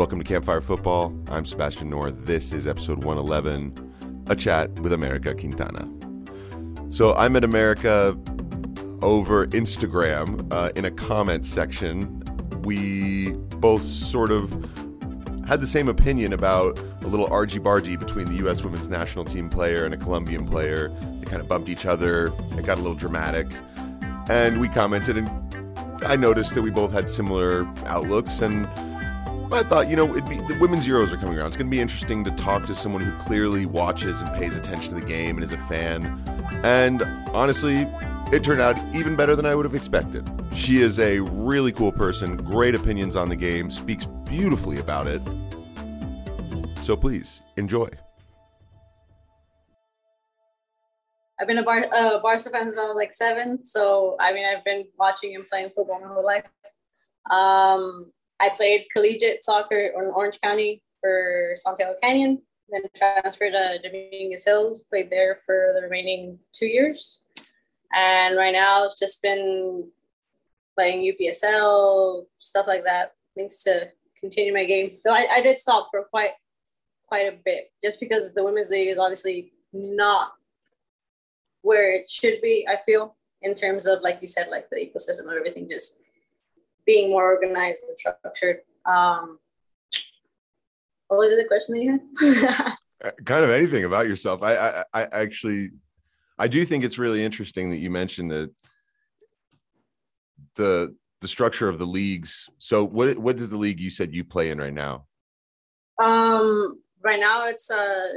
Welcome to Campfire Football. I'm Sebastian Noor. This is episode 111, a chat with America Quintana. So I met America over Instagram uh, in a comment section. We both sort of had the same opinion about a little argy bargy between the U.S. women's national team player and a Colombian player. They kind of bumped each other. It got a little dramatic. And we commented, and I noticed that we both had similar outlooks. And I thought, you know, be, the women's Euros are coming around. It's going to be interesting to talk to someone who clearly watches and pays attention to the game and is a fan. And honestly, it turned out even better than I would have expected. She is a really cool person, great opinions on the game, speaks beautifully about it. So please enjoy. I've been a Bar- uh, Barca fan since I was like seven. So, I mean, I've been watching and playing football my whole life. Um, I played collegiate soccer in Orange County for Santiago Canyon, then transferred to Dominguez Hills, played there for the remaining two years. And right now, I've just been playing UPSL, stuff like that, things to continue my game. Though I, I did stop for quite quite a bit, just because the women's league is obviously not where it should be. I feel in terms of like you said, like the ecosystem of everything just being more organized and structured. Um, what was the question that you had? Kind of anything about yourself. I, I, I actually, I do think it's really interesting that you mentioned that the the structure of the leagues. So, what what does the league you said you play in right now? Um, right now it's uh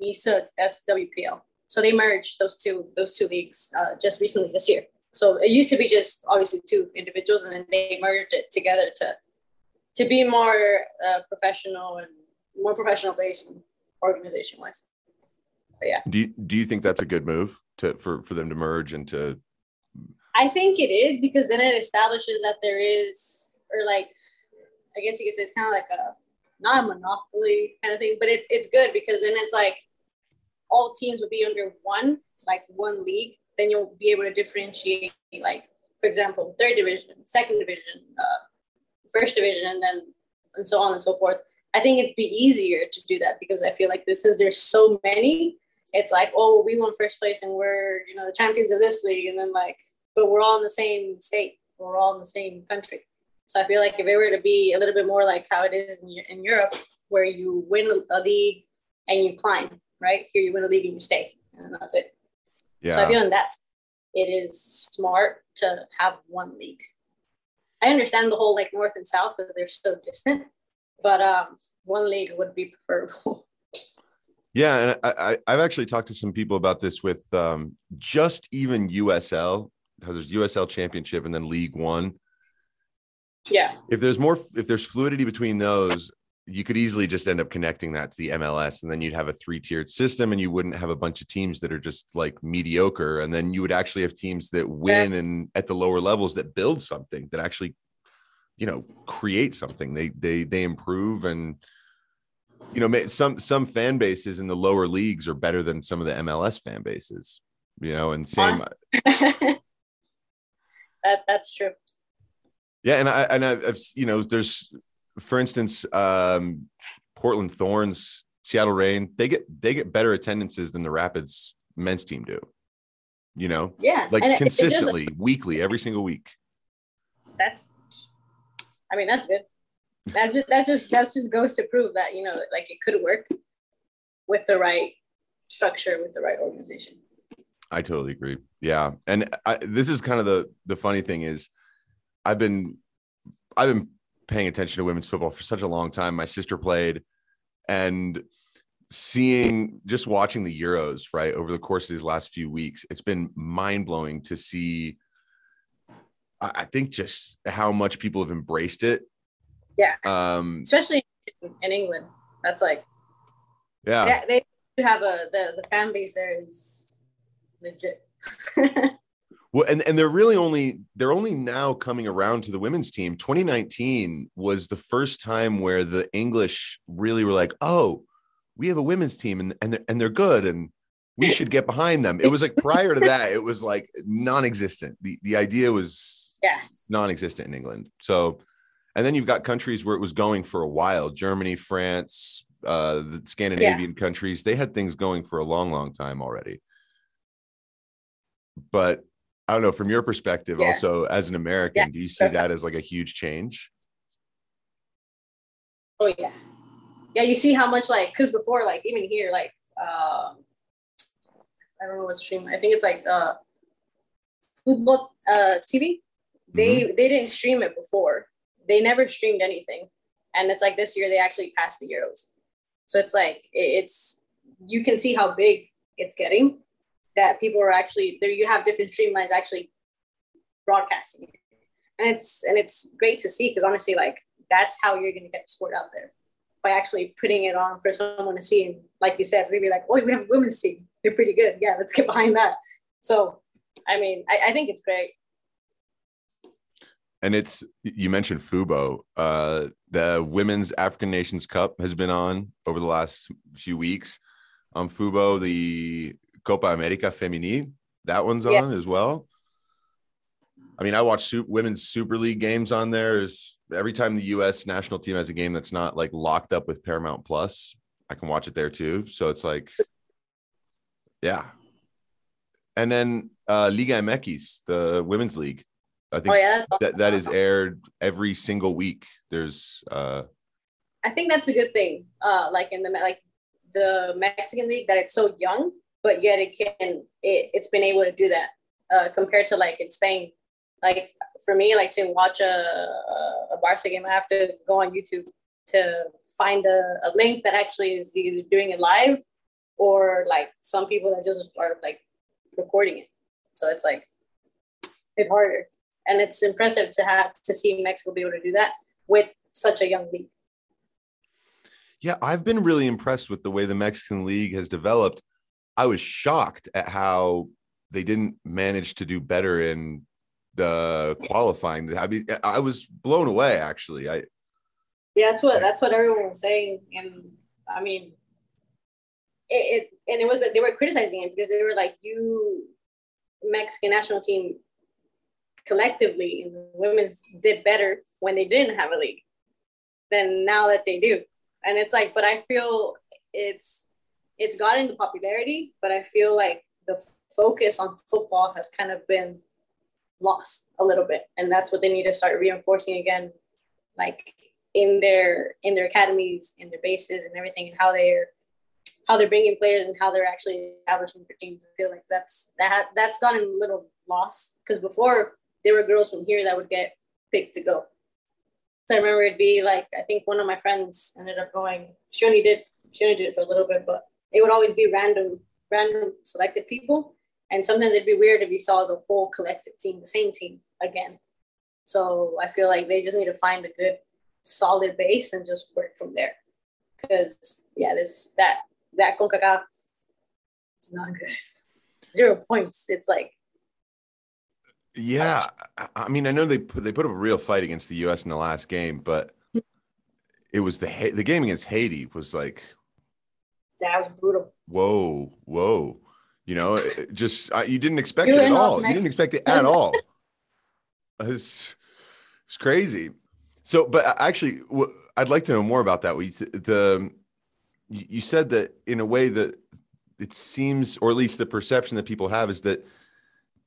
NISA SWPL. So they merged those two those two leagues uh, just recently this year. So it used to be just obviously two individuals, and then they merged it together to to be more uh, professional and more professional based and organization wise. But yeah. Do you, do you think that's a good move to for for them to merge and to? I think it is because then it establishes that there is, or like, I guess you could say it's kind of like a not a monopoly kind of thing, but it's it's good because then it's like all teams would be under one like one league. Then you'll be able to differentiate, like for example, third division, second division, uh, first division, and then and so on and so forth. I think it'd be easier to do that because I feel like this is there's so many. It's like, oh, we won first place and we're you know the champions of this league, and then like, but we're all in the same state, we're all in the same country. So I feel like if it were to be a little bit more like how it is in, in Europe, where you win a league and you climb, right? Here you win a league and you stay, and that's it. Yeah. So I feel in that it is smart to have one league. I understand the whole like north and south, but they're so distant. But um, one league would be preferable. Yeah, and I, I have actually talked to some people about this with um, just even USL because there's USL Championship and then League One. Yeah. If there's more, if there's fluidity between those, you could easily just end up connecting that to the MLS, and then you'd have a three tiered system, and you wouldn't have a bunch of teams that are just like mediocre, and then you would actually have teams that win and at the lower levels that build something that actually, you know, create something. They they they improve and you know some some fan bases in the lower leagues are better than some of the MLS fan bases you know and same that that's true. Yeah and I and I've, you know there's for instance um Portland Thorns Seattle Reign they get they get better attendances than the Rapids men's team do you know? Yeah like and consistently weekly every single week. That's I mean that's good. That just that just that just goes to prove that you know like it could work with the right structure with the right organization. I totally agree. Yeah and I, this is kind of the the funny thing is i've been i've been paying attention to women's football for such a long time my sister played and seeing just watching the euros right over the course of these last few weeks it's been mind-blowing to see i think just how much people have embraced it yeah. Um, especially in England, that's like, yeah, they, they have a the the fan base there is legit. well, and and they're really only they're only now coming around to the women's team. 2019 was the first time where the English really were like, oh, we have a women's team and and they're, and they're good and we should get behind them. It was like prior to that, it was like non-existent. The the idea was yeah non-existent in England. So And then you've got countries where it was going for a while Germany, France, uh, the Scandinavian yeah. countries. They had things going for a long, long time already. But I don't know, from your perspective, yeah. also as an American, yeah, do you see that as like a huge change? Oh, yeah. Yeah, you see how much, like, because before, like, even here, like, uh, I don't know what stream, I think it's like uh, football uh, TV. They mm-hmm. they didn't stream it before they never streamed anything. And it's like this year they actually passed the Euros. So it's like it's you can see how big it's getting that people are actually there you have different streamlines actually broadcasting it. And it's and it's great to see because honestly like that's how you're gonna get the sport out there by actually putting it on for someone to see and like you said maybe like oh we have a women's team they're pretty good yeah let's get behind that so I mean I, I think it's great and it's you mentioned Fubo. Uh, the Women's African Nations Cup has been on over the last few weeks on Fubo. The Copa America Femenil, that one's yeah. on as well. I mean, I watch super, women's Super League games on there. Is every time the U.S. national team has a game that's not like locked up with Paramount Plus, I can watch it there too. So it's like, yeah. And then uh, Liga MX, the women's league I think oh, yeah, that, that is aired every single week. There's uh I think that's a good thing. Uh like in the like the Mexican league that it's so young, but yet it can it, it's been able to do that. Uh compared to like in Spain. Like for me, like to watch a a Barca game, I have to go on YouTube to find a, a link that actually is either doing it live or like some people that just are like recording it. So it's like it's harder and it's impressive to have to see Mexico be able to do that with such a young league. Yeah, I've been really impressed with the way the Mexican league has developed. I was shocked at how they didn't manage to do better in the qualifying. I mean, I was blown away actually. I yeah, that's what that's what everyone was saying, and I mean, it, it and it was that they were criticizing it because they were like, "You Mexican national team collectively in the women did better when they didn't have a league than now that they do. And it's like, but I feel it's it's gotten the popularity, but I feel like the focus on football has kind of been lost a little bit. And that's what they need to start reinforcing again, like in their in their academies, in their bases and everything and how they're how they're bringing players and how they're actually establishing their teams. I feel like that's that that's gotten a little lost because before there were girls from here that would get picked to go. So I remember it'd be like I think one of my friends ended up going. She only did she only did it for a little bit, but it would always be random random selected people, and sometimes it'd be weird if you saw the whole collective team, the same team again. So I feel like they just need to find a good solid base and just work from there. Because yeah, this that that Concacaf it's not good. Zero points. It's like yeah, I mean, I know they put, they put up a real fight against the U.S. in the last game, but it was the the game against Haiti was like that was brutal. Whoa, whoa! You know, just uh, you didn't expect it at all. You didn't expect it at all. It's it's crazy. So, but actually, I'd like to know more about that. We the you said that in a way that it seems, or at least the perception that people have, is that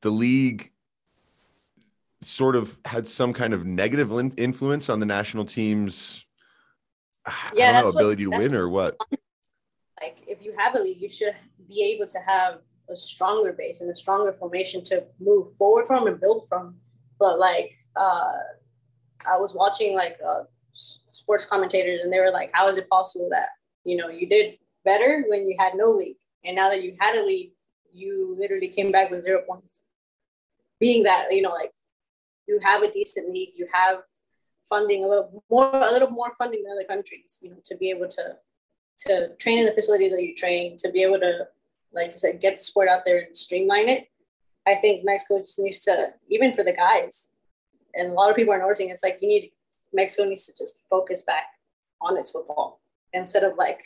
the league sort of had some kind of negative influence on the national team's yeah, know, ability what, to win or what? Like if you have a league, you should be able to have a stronger base and a stronger formation to move forward from and build from. But like uh, I was watching like uh, sports commentators and they were like, how is it possible that, you know, you did better when you had no league. And now that you had a league, you literally came back with zero points. Being that, you know, like you have a decent league, you have funding a little more, a little more funding than other countries, you know, to be able to to train in the facilities that you train, to be able to, like you said, get the sport out there and streamline it. I think Mexico just needs to, even for the guys, and a lot of people are noticing, it's like you need Mexico needs to just focus back on its football instead of like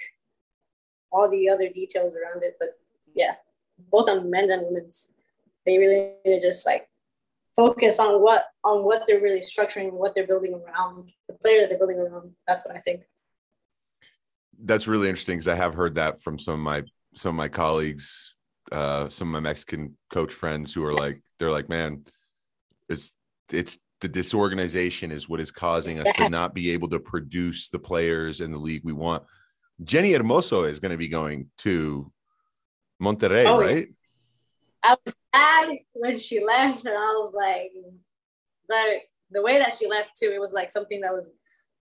all the other details around it. But yeah, both on men's and women's, they really need to just like focus on what on what they're really structuring, what they're building around the player that they're building around. That's what I think. That's really interesting because I have heard that from some of my some of my colleagues, uh, some of my Mexican coach friends who are like, they're like, man, it's it's the disorganization is what is causing us to not be able to produce the players in the league we want. Jenni Hermoso is going to be going to Monterrey, oh, right? I was sad when she left, and I was like, but the way that she left too, it was like something that was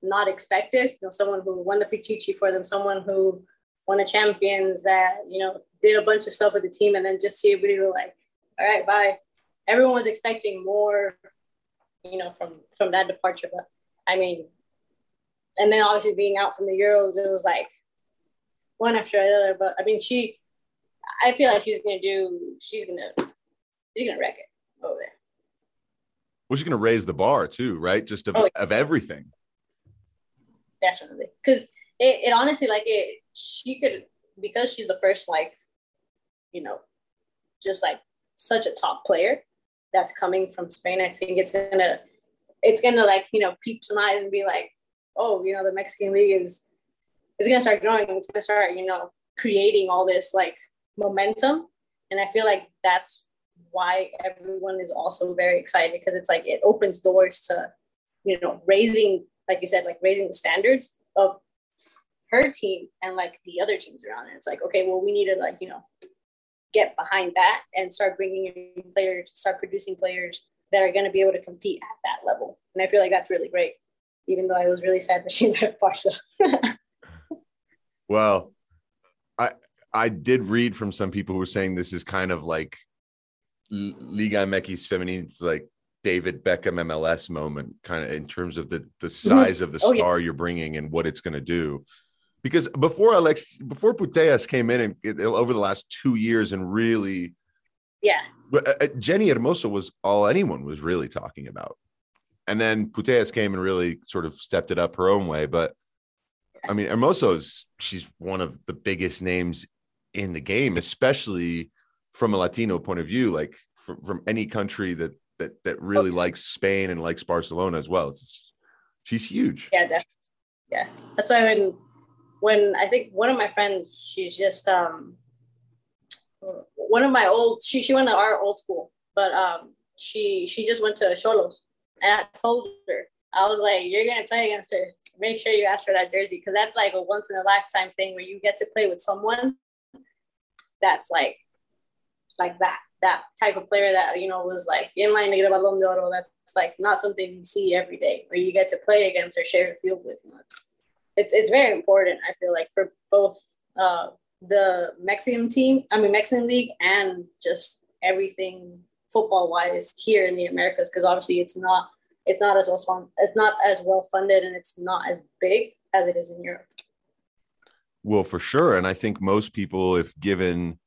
not expected. You know, someone who won the Pichichi for them, someone who won a champions that you know did a bunch of stuff with the team, and then just see everybody were like, all right, bye. Everyone was expecting more, you know, from from that departure. But I mean, and then obviously being out from the Euros, it was like one after another. But I mean, she I feel like she's gonna do. She's gonna. She's gonna wreck it over there. Well, she's gonna raise the bar too, right? Just of, oh, yeah. of everything. Definitely, because it, it honestly like it. She could because she's the first like, you know, just like such a top player that's coming from Spain. I think it's gonna, it's gonna like you know peep some eyes and be like, oh, you know, the Mexican league is, it's gonna start growing. It's gonna start, you know, creating all this like momentum. And I feel like that's why everyone is also very excited because it's like it opens doors to, you know, raising, like you said, like raising the standards of her team and like the other teams around it. It's like, okay, well, we need to like, you know, get behind that and start bringing in players, start producing players that are going to be able to compete at that level. And I feel like that's really great, even though I was really sad that she left Barca. well, I I did read from some people who were saying this is kind of like Liga MX Femenil's like David Beckham MLS moment, kind of in terms of the the mm-hmm. size of the oh, star yeah. you're bringing and what it's going to do. Because before Alex, before Putellas came in and over the last two years and really, yeah, Jenni uh, Hermoso was all anyone was really talking about, and then Putellas came and really sort of stepped it up her own way. But I mean, Hermoso's she's one of the biggest names in the game, especially from a Latino point of view, like from, from any country that that that really likes Spain and likes Barcelona as well. It's, she's huge. Yeah, definitely. Yeah, that's why when when I think one of my friends, she's just um one of my old she she went to our old school, but um she she just went to Xolos, and I told her I was like, you're gonna play against her. Make sure you ask for that jersey because that's like a once in a lifetime thing where you get to play with someone that's like like that that type of player that you know was like in line to get a Balón de Oro. That's like not something you see every day, where you get to play against or share the field with. You know, it's, it's very important. I feel like for both uh, the Mexican team, I mean Mexican league, and just everything football wise here in the Americas, because obviously it's not it's not as well it's not as well funded, and it's not as big as it is in Europe. Well, for sure. And I think most people, if given,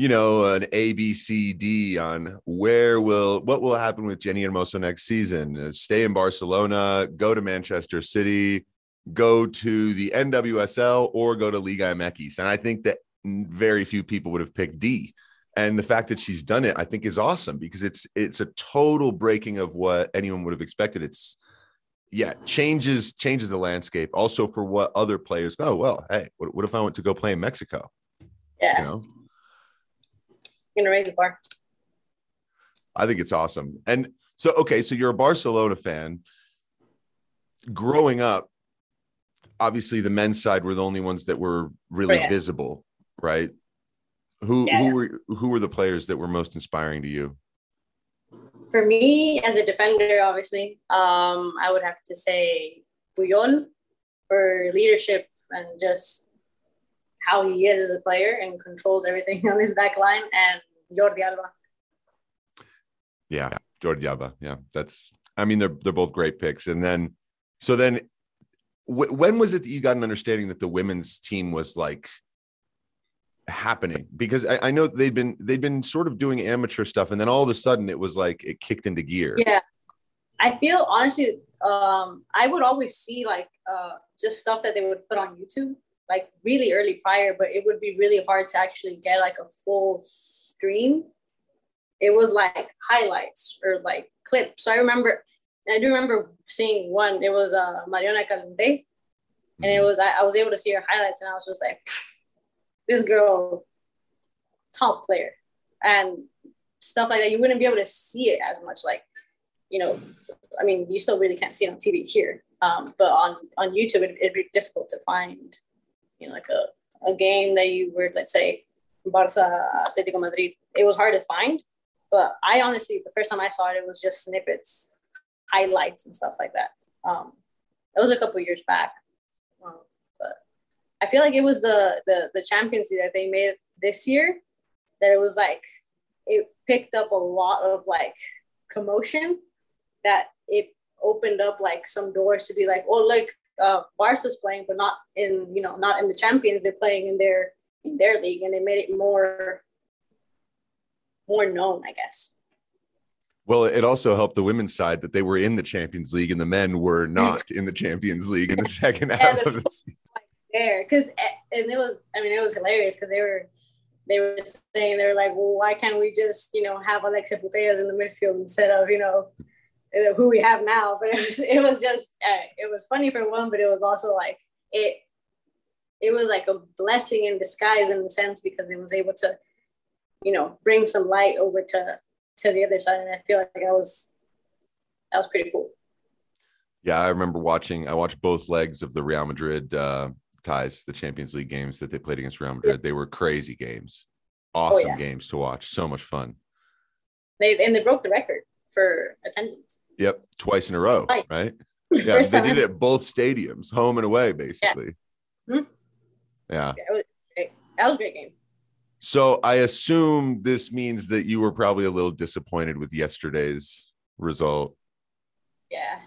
you know, an A, B, C, D on where will, what will happen with Jenni Hermoso next season, uh, stay in Barcelona, go to Manchester City, go to the NWSL, or go to Liga MX. And I think that very few people would have picked D. And the fact that she's done it, I think, is awesome because it's it's a total breaking of what anyone would have expected. It's yeah, changes changes the landscape. Also for what other players. Oh well, hey, what, what if I went to go play in Mexico? Yeah, you know, gonna raise the bar. I think it's awesome. And so, okay, so you're a Barcelona fan. Growing up, obviously the men's side were the only ones that were really oh, yeah. visible, right? Who yeah, who yeah. were who were the players that were most inspiring to you? for me as a defender, obviously, um, I would have to say Puyol for leadership and just how he is as a player and controls everything on his back line, and Jordi Alba. Yeah, Jordi Alba. Yeah, that's. I mean, they're they're both great picks. And then, so then, w- when was it that you got an understanding that the women's team was like happening because I, I know they've been they've been sort of doing amateur stuff and then all of a sudden it was like it kicked into gear yeah i feel honestly um i would always see like uh just stuff that they would put on youtube like really early prior but it would be really hard to actually get like a full stream it was like highlights or like clips. So I remember, I do remember seeing one. It was uh, Mariona Caldentey, and it mm-hmm. was I, I was able to see her highlights, and I was just like, this girl, top player, and stuff like that. You wouldn't be able to see it as much, like you know. I mean, you still really can't see it on TV here, um, but on on YouTube, it, it'd be difficult to find, you know, like a, a game that you were, let's say, Barca Atletico Madrid. It was hard to find, but I honestly, the first time I saw it, it was just snippets, highlights, and stuff like that. Um, that was a couple years back, um, but I feel like it was the the the Champions League that they made this year. That it was like it picked up a lot of like commotion. That it opened up like some doors to be like, oh, like uh, Barca's playing, but not in you know not in the Champions. They're playing in their in their league, and it made it more more known, I guess. Well, it also helped the women's side that they were in the Champions League and the men were not in the Champions League in the second half of the season. There, because and it was, I mean, it was hilarious because they were, they were saying they were like, well, why can't we just, you know, have Alexia Putellas in the midfield instead of, you know, who we have now? But it was, it was just, uh, it was funny for one, but it was also like it, it was like a blessing in disguise in the sense because it was able to you know, bring some light over to to the other side. And I feel like that was that was pretty cool. Yeah, I remember watching. I watched both legs of the Real Madrid uh, ties, the Champions League games that they played against Real Madrid. Yeah. They were crazy games, awesome oh, yeah. games to watch. So much fun. They and they broke the record for attendance. Yep, twice in a row, twice. right? Yeah, they did it at both stadiums, home and away, basically. Yeah. Mm-hmm. Yeah. yeah was that was a great game. So I assume this means that you were probably a little disappointed with yesterday's result. Yeah.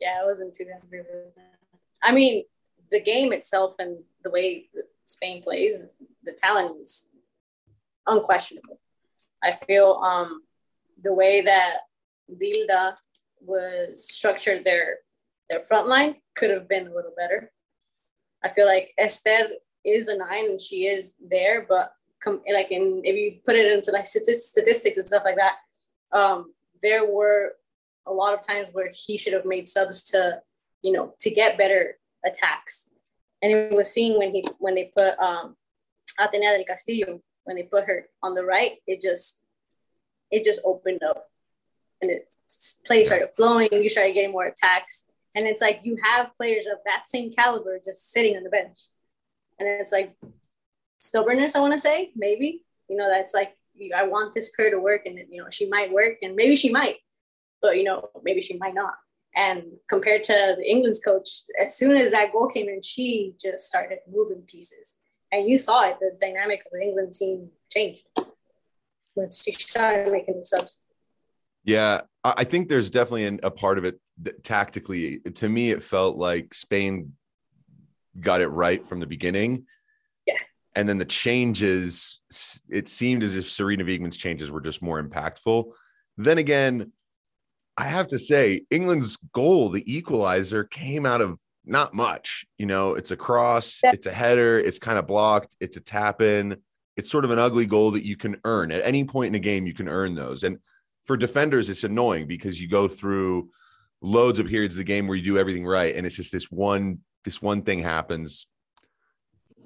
Yeah, I wasn't too happy with that. I mean, the game itself and the way Spain plays, the talent is unquestionable. I feel um, the way that Vilda was structured their their front line could have been a little better. I feel like Esther is a nine and she is there, but com- like in if you put it into like statistics and stuff like that, um, there were a lot of times where he should have made subs to, you know, to get better attacks. And it was seen when he when they put um Atenea del Castillo, when they put her on the right, it just it just opened up and it play started flowing, you started getting more attacks. And it's like you have players of that same caliber just sitting on the bench. And it's like stubbornness i want to say maybe. You know that's like i want this career to work and you know she might work and maybe she might but you know maybe she might not. And compared to the england's coach as soon as that goal came in she just started moving pieces. And you saw it the dynamic of the england team changed when she started making subs yeah, I think there's definitely an, a part of it tactically. To me, it felt like Spain got it right from the beginning. Yeah. And then the changes, it seemed as if Sarina Wiegman's changes were just more impactful. Then again, I have to say, England's goal, the equalizer, came out of not much. You know, it's a cross, it's a header, it's kind of blocked, it's a tap in. It's sort of an ugly goal that you can earn at any point in a game. You can earn those. And for defenders, it's annoying because you go through loads of periods of the game where you do everything right. And it's just this one this one thing happens.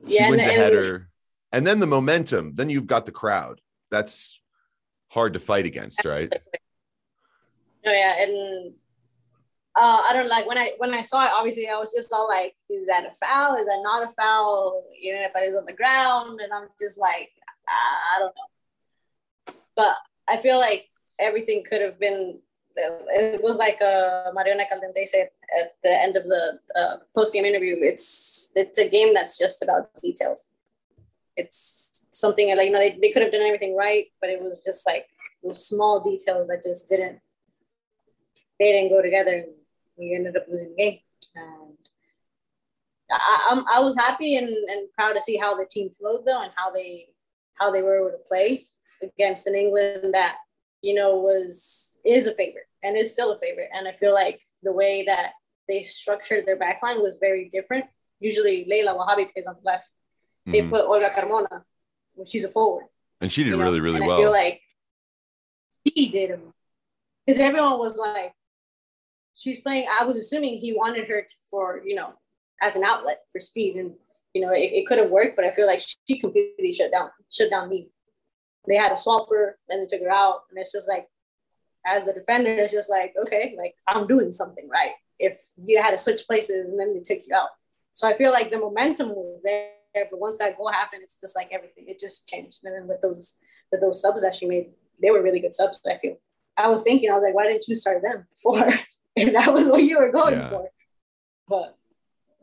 She yeah, wins and, a header. And then the momentum, then you've got the crowd. That's hard to fight against, right? Oh yeah, and uh, I don't like when I when I saw it. Obviously, I was just all like, "Is that a foul? Is that not a foul?" You know, if I was on the ground, and I'm just like, I don't know. But I feel like everything could have been it was like uh, Mariona Caldentey said at the end of the uh, post game interview. It's it's a game that's just about details. It's something like you know they, they could have done everything right, but it was just like those small details that just didn't they didn't go together, and we ended up losing the game. And I, I'm, I was happy and, and proud to see how the team flowed though, and how they how they were able to play against an England that you know, was is a favorite and is still a favorite. And I feel like the way that they structured their backline was very different. Usually Leila Ouahabi plays on the left. They mm-hmm. put Olga Carmona, well, she's a forward. And she did really, know? really and well. I feel like he did because everyone was like, she's playing. I was assuming he wanted her to, for you know as an outlet for speed, and you know it, it couldn't work. But I feel like she completely shut down shut down me. They had a swap her, then they took her out, and it's just like as a defender, it's just like okay, like I'm doing something right. If you had to switch places and then they took you out, so I feel like the momentum was there. But once that goal happened, it's just like everything. It just changed. And then with those with those subs that she made, they were really good subs. I feel. I was thinking, I was like, why didn't you start them before? if that was what you were going yeah. for. But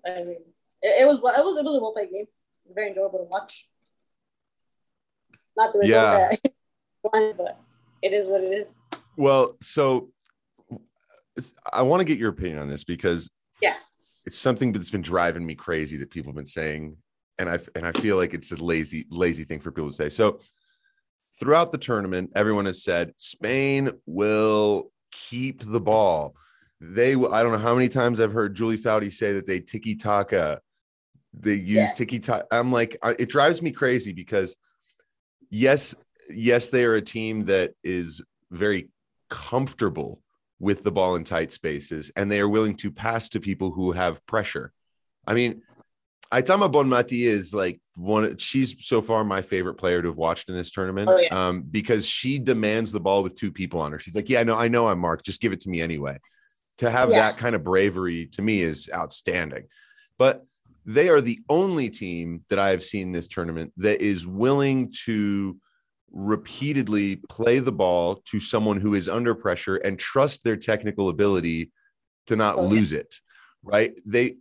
I mean, it, it was it was it was a well played game. Very enjoyable to watch. Not the result yeah. that won, but it is what it is. Well, so I want to get your opinion on this because yeah, it's something that's been driving me crazy that people have been saying, and I and I feel like it's a lazy lazy thing for people to say. So throughout the tournament, everyone has said Spain will keep the ball. They, I don't know how many times I've heard Julie Foudy say that they tiki taka, they use yeah. tiki taka. I'm like, it drives me crazy because, yes, yes, they are a team that is very comfortable with the ball in tight spaces and they are willing to pass to people who have pressure. I mean, Aitana Bonmati is like one. She's so far my favorite player to have watched in this tournament oh, yeah. um, because she demands the ball with two people on her. She's like, "Yeah, no, I know I'm marked. Just give it to me anyway." To have yeah. that kind of bravery to me is outstanding. But they are the only team that I have seen this tournament that is willing to repeatedly play the ball to someone who is under pressure and trust their technical ability to not oh, lose it. Right? They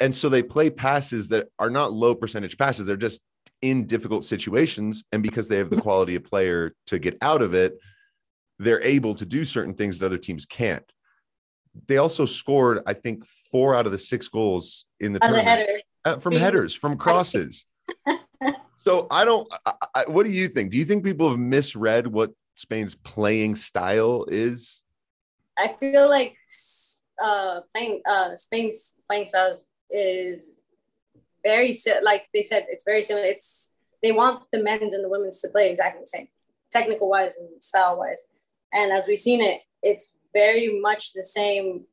and so they play passes that are not low percentage passes. They're just in difficult situations. And because they have the quality of player to get out of it, they're able to do certain things that other teams can't. They also scored, I think, four out of the six goals in the tournament header. Uh, from headers, from crosses. so I don't. I, I, what do you think? Do you think people have misread what Spain's playing style is? I feel like uh, playing uh, Spain's playing style is is very like they said it's very similar it's they want the men's and the women's to play exactly the same technical wise and style wise and as we've seen it it's very much the same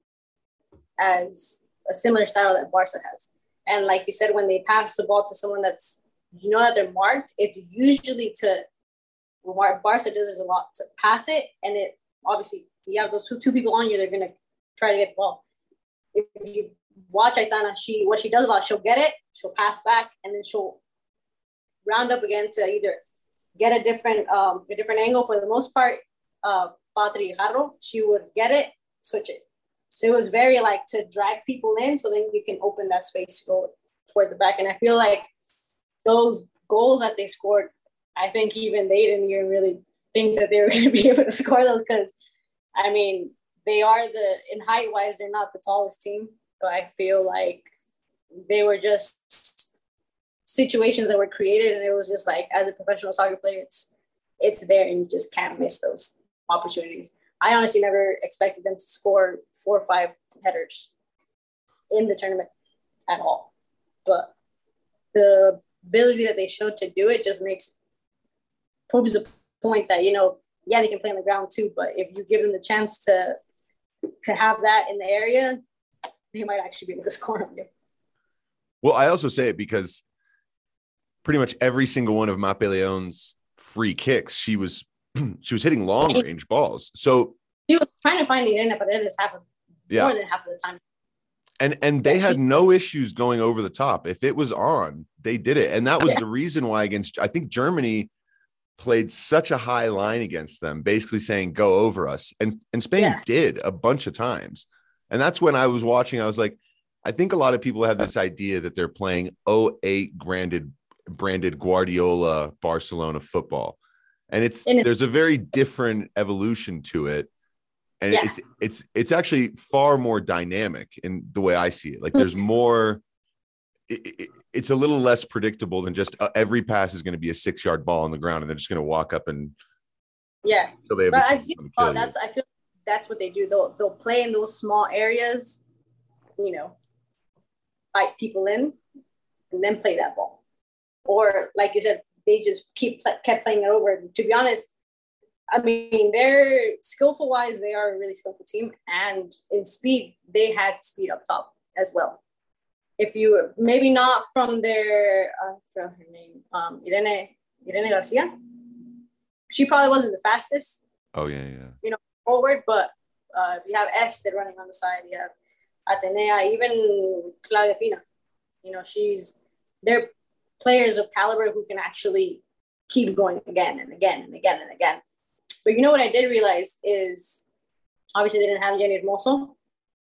as a similar style that barca has and like you said when they pass the ball to someone that's you know that they're marked it's usually to barca does is a lot to pass it and it obviously you have those two, two people on you they're to try to get the ball if you watch Aitana, she what she does a lot, she'll get it, she'll pass back, and then she'll round up again to either get a different um, a different angle. For the most part, uh, Patri Guijarro, she would get it, switch it. So it was very like to drag people in, so then you can open that space to go toward the back. And I feel like those goals that they scored, I think even they didn't even really think that they were going to be able to score those because, I mean, they are the in height wise, they're not the tallest team but I feel like they were just situations that were created, and it was just like as a professional soccer player, it's it's there, and you just can't miss those opportunities. I honestly never expected them to score four or five headers in the tournament at all, but the ability that they showed to do it just makes proves the point that you know yeah they can play on the ground too but if you give them the chance to to have that in the area they might actually be able to score on you. Well, I also say it because pretty much every single one of Mapi Leon's free kicks, she was she was hitting long range balls. So he was trying to find the internet, but it just happened yeah. more than half of the time. And and they had no issues going over the top. If it was on, they did it. And that was yeah. the reason why against I think Germany played such a high line against them, basically saying go over us. And and Spain yeah. did a bunch of times. And that's when I was watching, I was like, I think a lot of people have this idea that they're playing 08 branded branded Guardiola Barcelona football. And it's there's a very different evolution to it. And yeah. it's it's it's actually far more dynamic in the way I see it. Like there's more it, it, it's a little less predictable than just uh, every pass is going to be a six yard ball on the ground and they're just going to walk up and yeah. So they have but I've seen oh, that's I feel that's what they do. They'll they'll play in those small areas, you know, fight people in, and then play that ball. Or like you said, they just keep kept playing it over. To be honest, I mean, they're skillful wise, they are a really skillful team, and in speed, they had speed up top as well. If you maybe not from their, uh, from her name, um, Irene Irene Garcia, she probably wasn't the fastest. Oh yeah, yeah. You know, forward, but uh, you have Esther running on the side. You have Atenea, even Claudia Pina. You know, she's they're players of caliber who can actually keep going again and again and again and again. But you know what I did realize is obviously they didn't have Jenni Hermoso.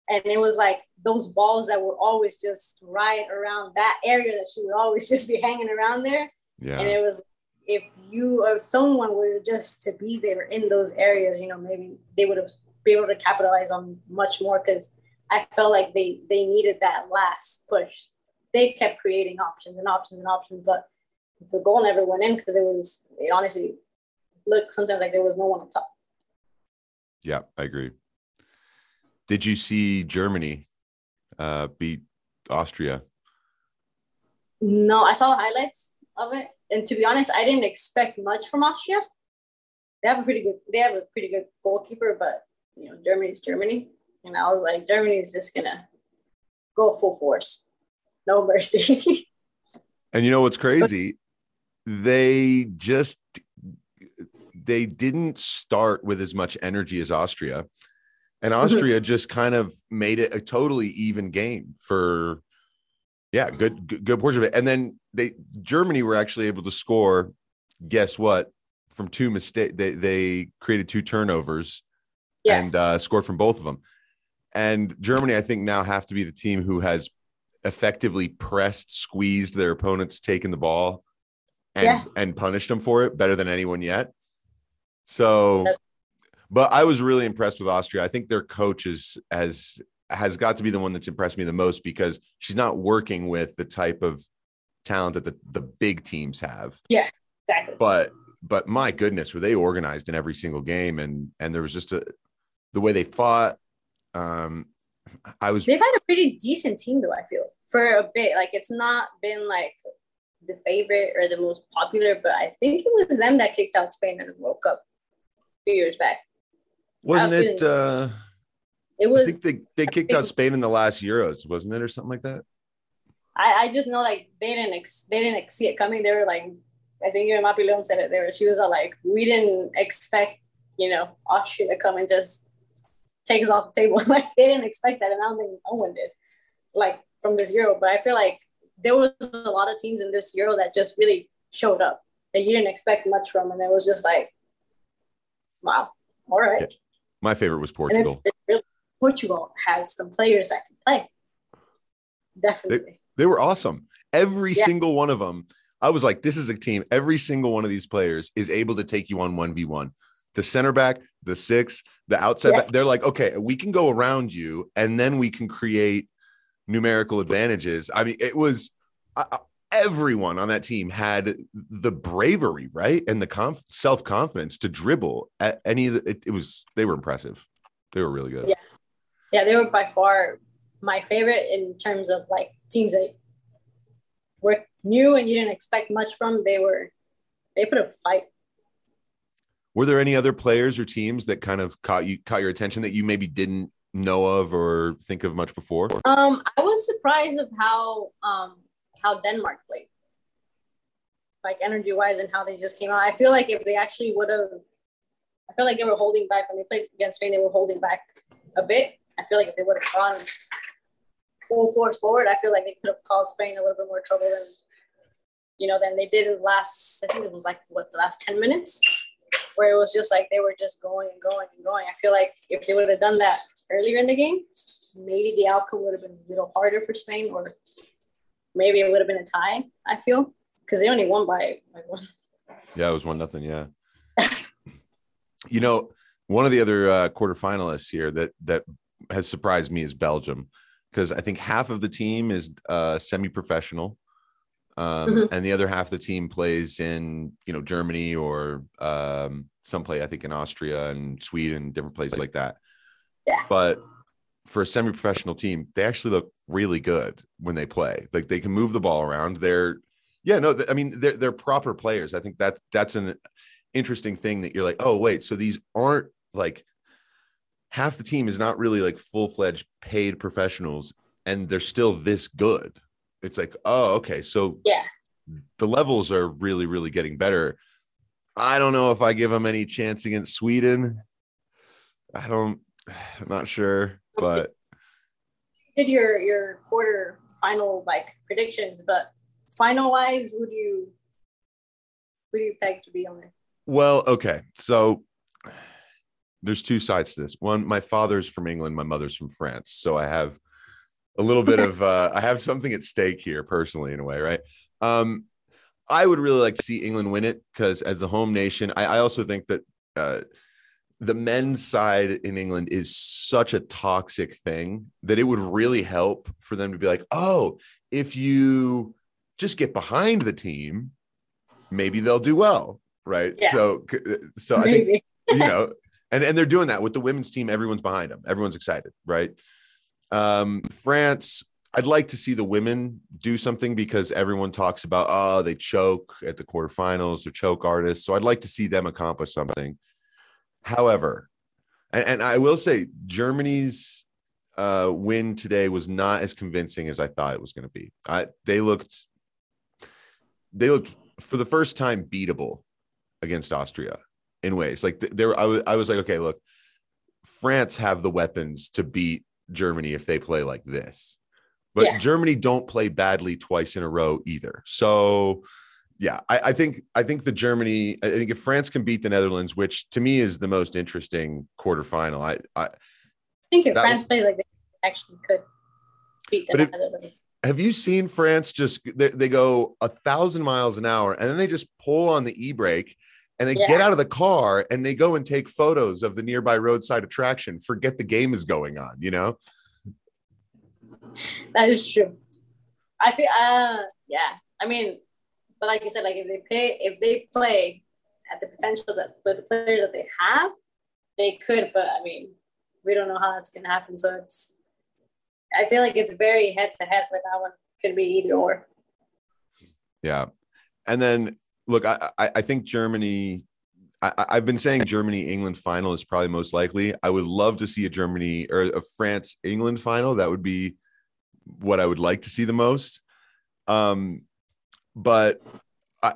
And it was like those balls that were always just right around that area that she would always just be hanging around there. Yeah. And it was if you or someone were just to be there in those areas, you know, maybe they would have been able to capitalize on much more because I felt like they they needed that last push. They kept creating options and options and options, but the goal never went in because it was it honestly looked sometimes like there was no one on top. Yeah, I agree. Did you see Germany uh, beat Austria? No, I saw the highlights of it, and to be honest, I didn't expect much from Austria. They have a pretty good they have a pretty good goalkeeper, but you know Germany's Germany, and I was like Germany's just gonna go full force, no mercy. and you know what's crazy? They just they didn't start with as much energy as Austria. And Mm-hmm. Austria just kind of made it a totally even game for yeah, good good, good portion of it. And then they Germany were actually able to score guess what? From two mistake they they created two turnovers Yeah. and uh scored from both of them. And Germany I think now have to be the team who has effectively pressed, squeezed their opponents taking the ball and Yeah. and punished them for it better than anyone yet. So, but I was really impressed with Austria. I think their coach is has has got to be the one that's impressed me the most because she's not working with the type of talent that the, the big teams have. Yeah, exactly. But but my goodness, were they organized in every single game and and there was just a the way they fought. Um I was They've had a pretty decent team though, I feel, for a bit. Like it's not been like the favorite or the most popular, but I think it was them that kicked out Spain in the World Cup a few years back. wasn't it uh It I was think they, they kicked out Spain in the last Euros, wasn't it, or something like that? I, I just know like they didn't ex- they didn't ex- see it coming. They were like, I think even Mapi Leon said it. There, she was all like, we didn't expect you know Austria to come and just take us off the table. like they didn't expect that, and I don't think no one did. Like from this Euro, but I feel like there was a lot of teams in this Euro that just really showed up that you didn't expect much from, and it was just like, wow, all right. Yeah, My favorite was Portugal. it's, it's Portugal has some players that can play. Definitely. They were awesome. Every Yeah. single one of them. I was like, this is a team. Every single one of these players is able to take you on 1v1. The center back, the six, the outside Yeah. back, they're like, okay, we can go around you and then we can create numerical advantages. I mean, it was I- everyone on that team had the bravery, right? And the conf- self confidence to dribble at any of the, it, it was, they were impressive. They were really good. Yeah. yeah, they were by far my favorite in terms of like teams that were new and you didn't expect much from. They were they put up a fight. Were there any other players or teams that kind of caught you caught your attention that you maybe didn't know of or think of much before? Um, I was surprised of how um how Denmark played, like energy wise, and how they just came out. I feel like if they actually would have, I feel like they were holding back when they played against Spain. They were holding back a bit. I feel like if they would have gone full force forward, I feel like they could have caused Spain a little bit more trouble than you know than they did in the last. I think it was like what the last ten minutes, where it was just like they were just going and going and going. I feel like if they would have done that earlier in the game, maybe the outcome would have been a little harder for Spain, or maybe it would have been a tie. I feel because they only won by like one. Yeah, it was one nothing. Yeah. you know, one of the other uh, quarterfinalists here that that has surprised me is Belgium because I think half of the team is uh, semi-professional, um, Mhm. and the other half of the team plays in you know Germany or um, some play I think in Austria and Sweden, different places like that. Yeah. But for a semi-professional team, they actually look really good when they play. Like they can move the ball around. They're yeah, no, th- I mean they're they're proper players. I think that that's an interesting thing that you're like, oh wait, so these aren't like half the team is not really like full fledged paid professionals, and they're still this good. It's like, oh, okay, so Yeah. the levels are really, really getting better. I don't know if I give them any chance against Sweden. I don't. I'm not sure, but Did your your quarter final like predictions, but final wise, do you who do you peg to be on there? Well, okay. So there's two sides to this. One, my father's from England, my mother's from France. So I have a little bit of uh I have something at stake here personally in a way, right? Um I would really like to see England win it because as the home nation, I, I also think that uh the men's side in England is such a toxic thing that it would really help for them to be like, oh, if you just get behind the team, maybe they'll do well, right? Yeah. So, so I think you know, and and they're doing that with the women's team. Everyone's behind them. Everyone's excited, right? Um, France. I'd like to see the women do something because everyone talks about oh they choke at the quarterfinals, they're choke artists. So I'd like to see them accomplish something. However, and, and I will say Germany's uh, win today was not as convincing as I thought it was going to be. I, they looked they looked for the first time beatable against Austria in ways like there I was I was like okay look France have the weapons to beat Germany if they play like this but Yeah. Germany don't play badly twice in a row either so yeah I, I think I think the Germany I think if France can beat the Netherlands which to me is the most interesting quarterfinal I, I I think if France played like they actually could beat the But if- Netherlands. have you seen France just they, they go a thousand miles an hour and then they just pull on the e-brake and they Yeah. get out of the car and they go and take photos of the nearby roadside attraction forget the game is going on you know That is true. I feel uh yeah. I mean, but like you said, like if they pay if they play at the potential that with the players that they have, they could, but I mean, we don't know how that's gonna happen. So it's I feel like it's very head to head with that one. Could be either or. yeah and then look i i, I think germany I, I've been saying Germany England final is probably most likely. I would love to see a Germany or a France England final. That would be what I would like to see the most. Um, but I,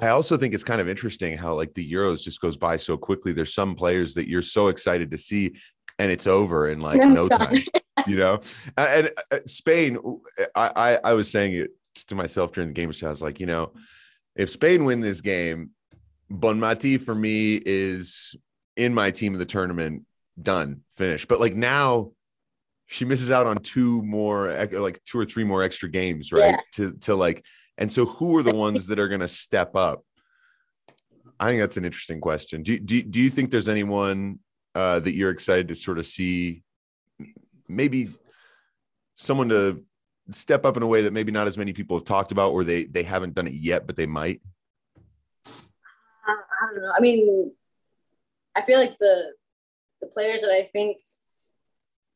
I also think it's kind of interesting how like the Euros just goes by so quickly. There's some players that you're so excited to see, and it's over in like no time. You know, and uh, Spain. I, I I was saying it to myself during the game. I was like, you know, if Spain win this game, Bonmati for me is in my team of the tournament, done, finished. But like now, she misses out on two more, like two or three more extra games, right? Yeah. To to like, and so who are the ones that are going to step up? I think that's an interesting question. Do do do you think there's anyone uh, that you're excited to sort of see, maybe someone to step up in a way that maybe not as many people have talked about, or they they haven't done it yet, but they might? I I don't know. I mean, I feel like the the players that I think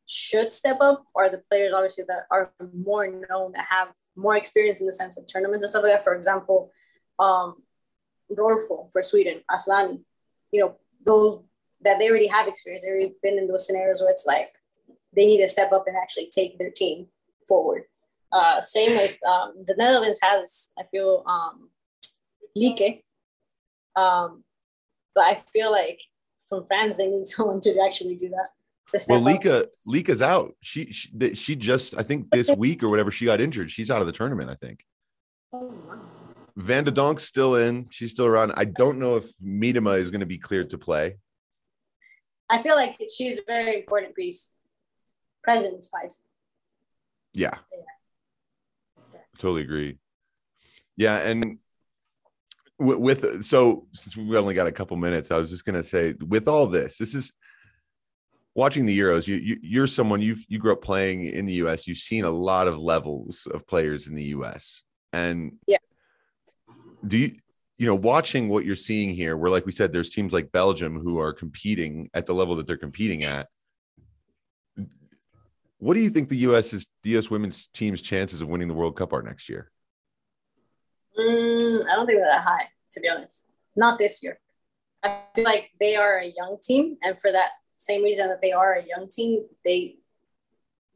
should step up are the players obviously that are more known that have more experience in the sense of tournaments and stuff like that. For example, um, Rolfo for Sweden, Asllani, you know, those that they already have experience. They've been in those scenarios where it's like they need to step up and actually take their team forward. Uh, same with um, the Netherlands has, I feel, um, Lieke, um, but I feel like from France, they need someone to actually do that. Well, up. Lieke Lieke's out. She, she she just I think this week or whatever she got injured. She's out of the tournament. I think Oh, wow. Van de Donk's still in. She's still around. I don't know if Miedema is going to be cleared to play. I feel like she's a very important piece, presence wise. Yeah, Yeah. Totally agree. Yeah, and with, with so since we've only got a couple minutes, I was just going to say with all this, this is watching the Euros. You, you you're someone you you grew up playing in the U.S. You've seen a lot of levels of players in the U.S. and Yeah. do you you know watching what you're seeing here where like we said there's teams like belgium who are competing at the level that they're competing at what do you think the us is the us women's team's chances of winning the world cup are next year Mm, I don't think they're that high, to be honest. Not this year. I feel like they are a young team, and for that same reason that they are a young team, they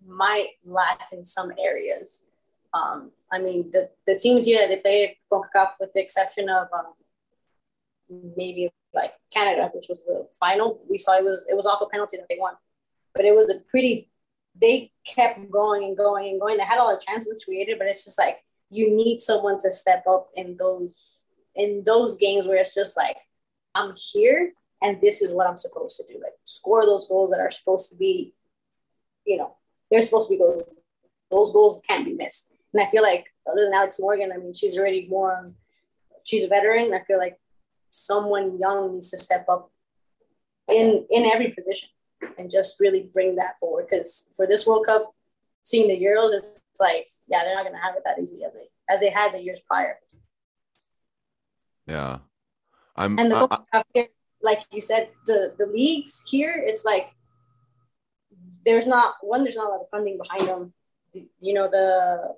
might lack in some areas. Um, I mean, the, the teams here that they played CONCACAF with the exception of um, maybe like Canada, which was the final. We saw it was it was off a penalty that they won, but it was a pretty. They kept going and going and going. They had all the chances created, but it's just like you need someone to step up in those in those games where it's just like I'm here and this is what I'm supposed to do. Like score those goals that are supposed to be, you know, they're supposed to be goals. Those goals can't be missed. And I feel like other than Alex Morgan, I mean, she's already more on, she's a veteran. I feel like someone young needs to step up in in every position and just really bring that forward. Because for this World Cup, seeing the Euros, it's like, yeah, they're not going to have it that easy as they as they had the years prior. Yeah, I'm. And the I, like you said, the the leagues here, it's like there's not one. There's not a lot of funding behind them. You know, the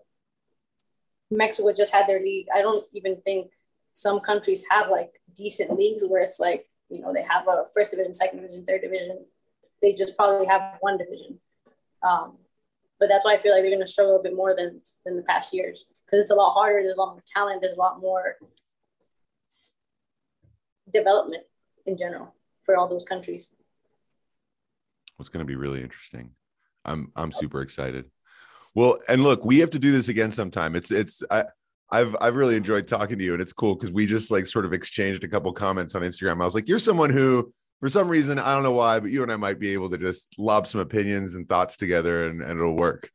Mexico just had their league. I don't even think some countries have like decent leagues where it's like you know they have a first division, second division, third division. They just probably have one division. Um, but that's why I feel like they're going to struggle a bit more than than the past years because it's a lot harder. There's a lot more talent. There's a lot more development in general for all those countries. It's going to be really interesting. I'm I'm super excited. Well, and look, we have to do this again sometime. It's it's I I've I've really enjoyed talking to you, and it's cool because we just like sort of exchanged a couple comments on Instagram. I was like, you're someone who, for some reason, I don't know why, but you and I might be able to just lob some opinions and thoughts together, and, and it'll work.